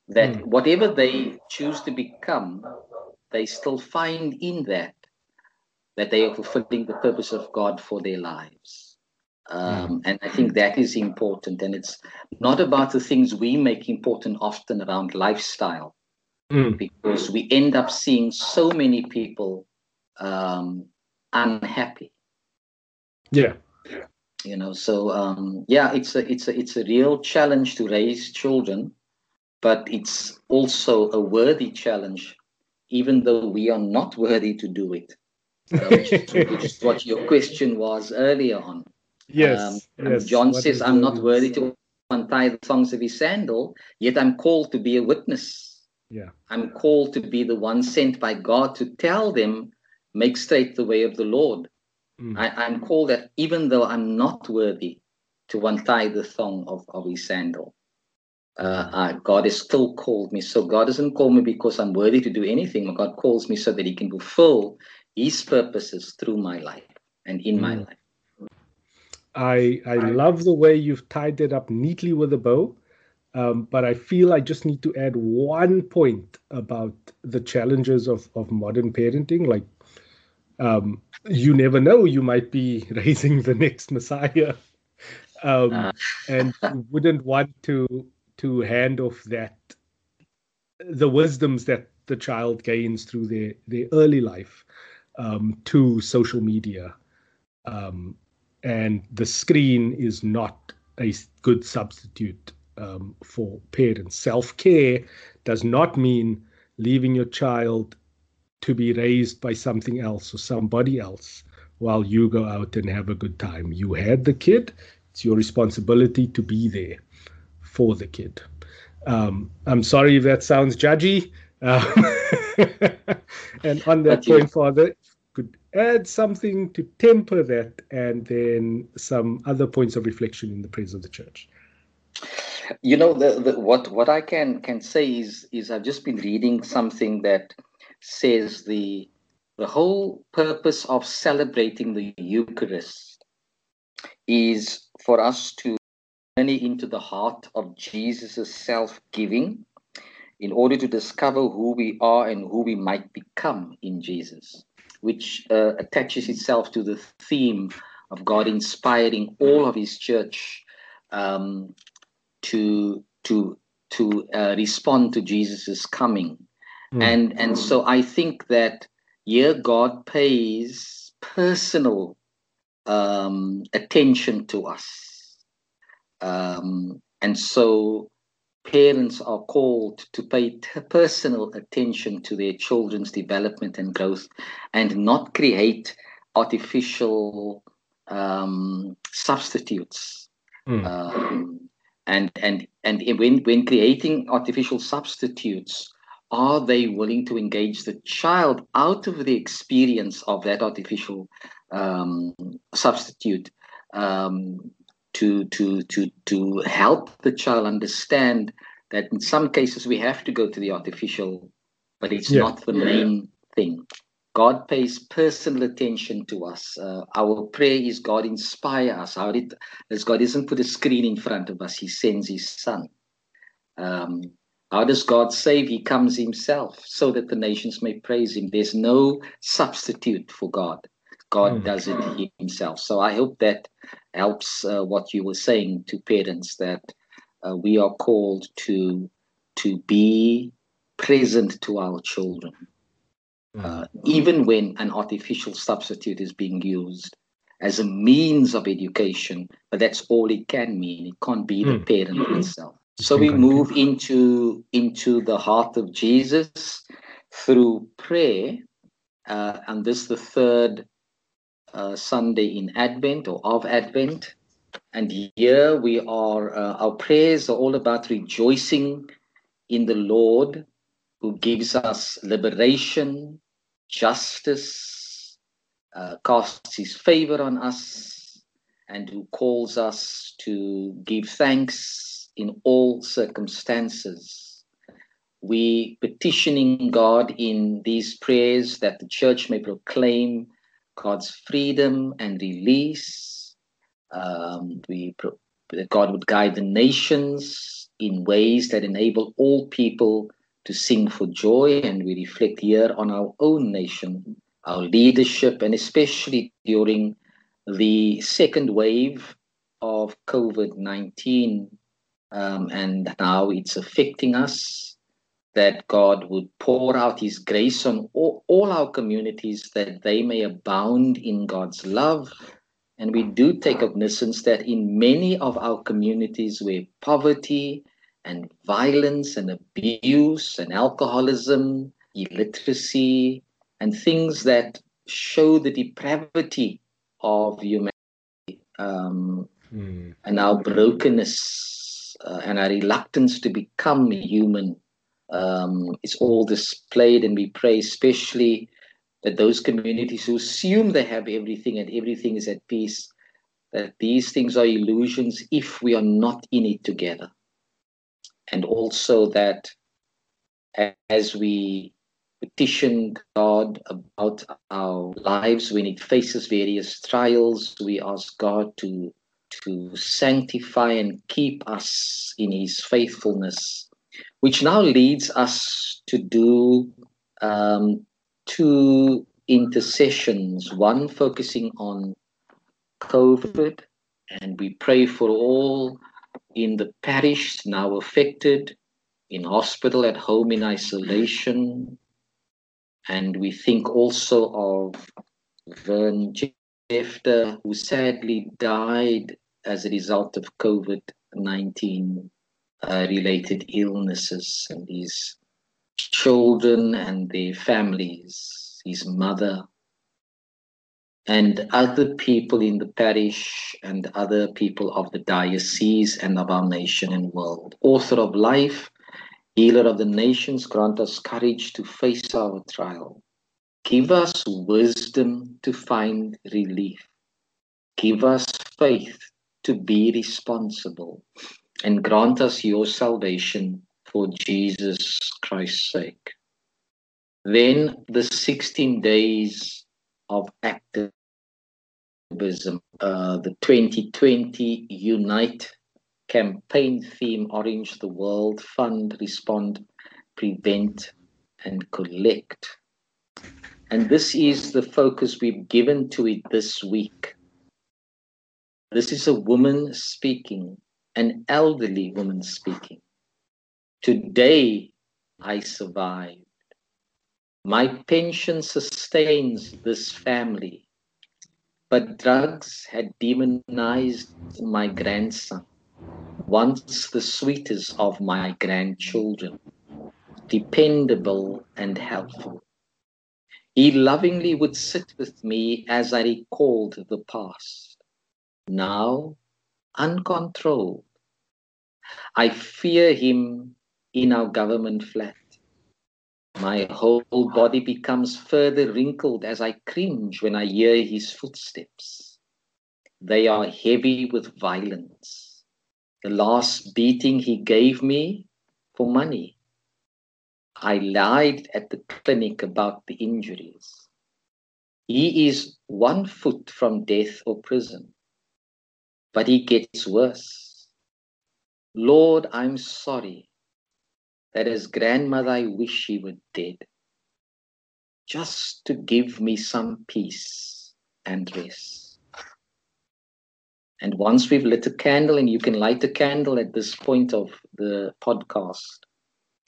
That mm. whatever they choose to become, they still find in that that they are fulfilling the purpose of God for their lives. Um, and I think that is important. And it's not about the things we make important often around lifestyle, mm. because we end up seeing so many people um, unhappy. Yeah. You know, so um, yeah, it's a it's a it's a real challenge to raise children, but it's also a worthy challenge, even though we are not worthy to do it. Uh, which, which, is, what your question was earlier on. Yes. Um, yes. John what says, I'm not worthy to untie the thongs of his sandal, yet I'm called to be a witness. Yeah. I'm called to be the one sent by God to tell them, make straight the way of the Lord. Mm. I, am called that even though I'm not worthy to untie the thong of, of his sandal. Uh, uh, God has still called me. So God doesn't call me because I'm worthy to do anything. God calls me so that He can fulfill His purposes through my life and in mm. my life. I I love the way you've tied it up neatly with a bow. Um, but I feel I just need to add one point about the challenges of, of modern parenting. Like, um, you never know, you might be raising the next Messiah, um, uh. and wouldn't want to to hand off that the wisdoms that the child gains through their their early life um, to social media um, and the screen is not a good substitute um, for parents. Self care does not mean leaving your child to be raised by something else or somebody else while you go out and have a good time. You had the kid, it's your responsibility to be there for the kid. Um, I'm sorry if that sounds judgy. Um, and on that point, Father, could add something to temper that and then some other points of reflection in the praise of the church. You know the, the, what what i can can say is is i've just been reading something that says the the whole purpose of celebrating the eucharist is for us to journey into the heart of jesus' self-giving in order to discover who we are and who we might become in jesus which uh, attaches itself to the theme of God inspiring all of His church um, to to to uh, respond to Jesus' coming, mm. and and so I think that here God pays personal um, attention to us, um, and so parents are called to pay t- personal attention to their children's development and growth and not create artificial um, substitutes. Mm. Um, and and and when when creating artificial substitutes, are they willing to engage the child out of the experience of that artificial um, substitute um, to to to to help the child understand that in some cases we have to go to the artificial, but it's yeah. not the main thing. God pays personal attention to us. Uh, our prayer is God inspire us. How did as God doesn't put a screen in front of us, He sends His Son. Um, how does God save? He comes Himself so that the nations may praise Him. There's no substitute for God. God mm. does it Himself. So I hope that helps uh, what you were saying to parents that uh, we are called to to be present to our children, mm. uh, even when an artificial substitute is being used as a means of education. But that's all it can mean. It can't be the mm. parent itself. So we move into into the heart of Jesus through prayer, uh, and this is the third uh, Sunday in Advent or of Advent. And here we are, uh, our prayers are all about rejoicing in the Lord who gives us liberation, justice, uh, casts his favor on us, and who calls us to give thanks in all circumstances. We petitioning God in these prayers that the church may proclaim God's freedom and release. Um, we pro- that God would guide the nations in ways that enable all people to sing for joy, and we reflect here on our own nation, our leadership, and especially during the second wave of COVID 19, um, and now it's affecting us. That God would pour out His grace on all, all our communities that they may abound in God's love. And we do take cognizance that in many of our communities where poverty and violence and abuse and alcoholism, illiteracy, and things that show the depravity of humanity um, Mm. and our brokenness uh, and our reluctance to become human um, is all displayed. And we pray, especially that those communities who assume they have everything and everything is at peace, that these things are illusions if we are not in it together. And also that as we petition God about our lives when it faces various trials, we ask God to to sanctify and keep us in his faithfulness, which now leads us to do um, two intercessions, one focusing on COVID, and we pray for all in the parish now affected, in hospital, at home, in isolation. And we think also of Vern Jefter, who sadly died as a result of COVID 19 uh, related illnesses, and these children and their families, his mother, and other people in the parish and other people of the diocese and of our nation and world. Author of life, healer of the nations, grant us courage to face our trial. Give us wisdom to find relief. Give us faith to be responsible. And grant us your salvation for Jesus Christ's sake. Then the 16 days of activism, uh, the 2020 Unite campaign theme Orange the World Fund, Respond, Prevent, and Collect. And this is the focus we've given to it this week. This is a woman speaking, an elderly woman speaking. Today I survived. My pension sustains this family, but drugs had demonized my grandson, once the sweetest of my grandchildren, dependable and helpful. He lovingly would sit with me as I recalled the past. Now, uncontrolled, I fear him in our government flat. My whole body becomes further wrinkled as I cringe when I hear his footsteps. They are heavy with violence. The last beating he gave me for money. I lied at the clinic about the injuries. He is one foot from death or prison, but he gets worse. Lord, I'm sorry that as grandmother I wish she were dead, just to give me some peace and rest. And once we've lit a candle, and you can light a candle at this point of the podcast,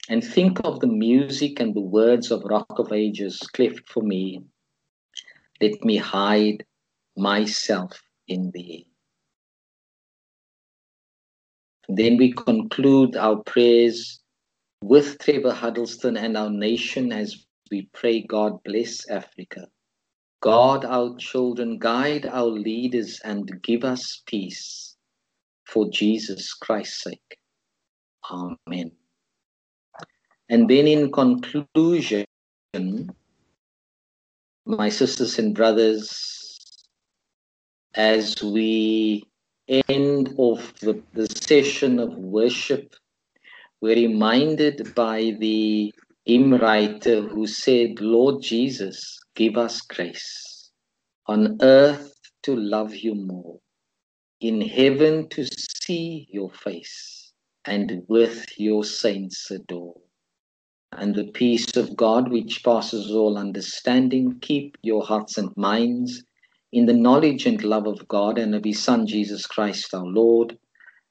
and think of the music and the words of Rock of Ages cleft for me. Let me hide myself in thee. Then we conclude our prayers with Trevor Huddleston and our nation as we pray God bless Africa. God, our children, guide our leaders and give us peace for Jesus Christ's sake. Amen. And then in conclusion, my sisters and brothers, as we end of the, the session of worship, we're reminded by the hymn writer who said, Lord Jesus, give us grace on earth to love you more, in heaven to see your face, and with your saints adore. And the peace of God, which passes all understanding, keep your hearts and minds in the knowledge and love of God and of His Son, Jesus Christ our Lord,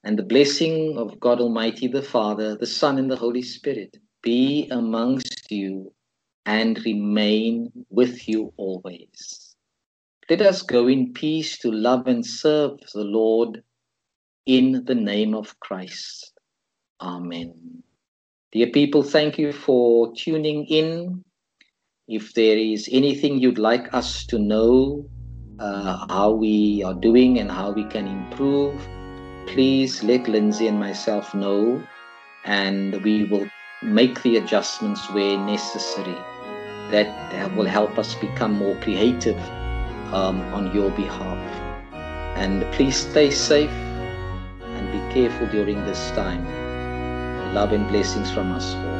and the blessing of God Almighty, the Father, the Son, and the Holy Spirit be amongst you and remain with you always. Let us go in peace to love and serve the Lord in the name of Christ. Amen. Dear people, thank you for tuning in. If there is anything you'd like us to know, uh, how we are doing and how we can improve, please let Lindsay and myself know, and we will make the adjustments where necessary. That will help us become more creative um, on your behalf. And please stay safe and be careful during this time. Love and blessings from us all.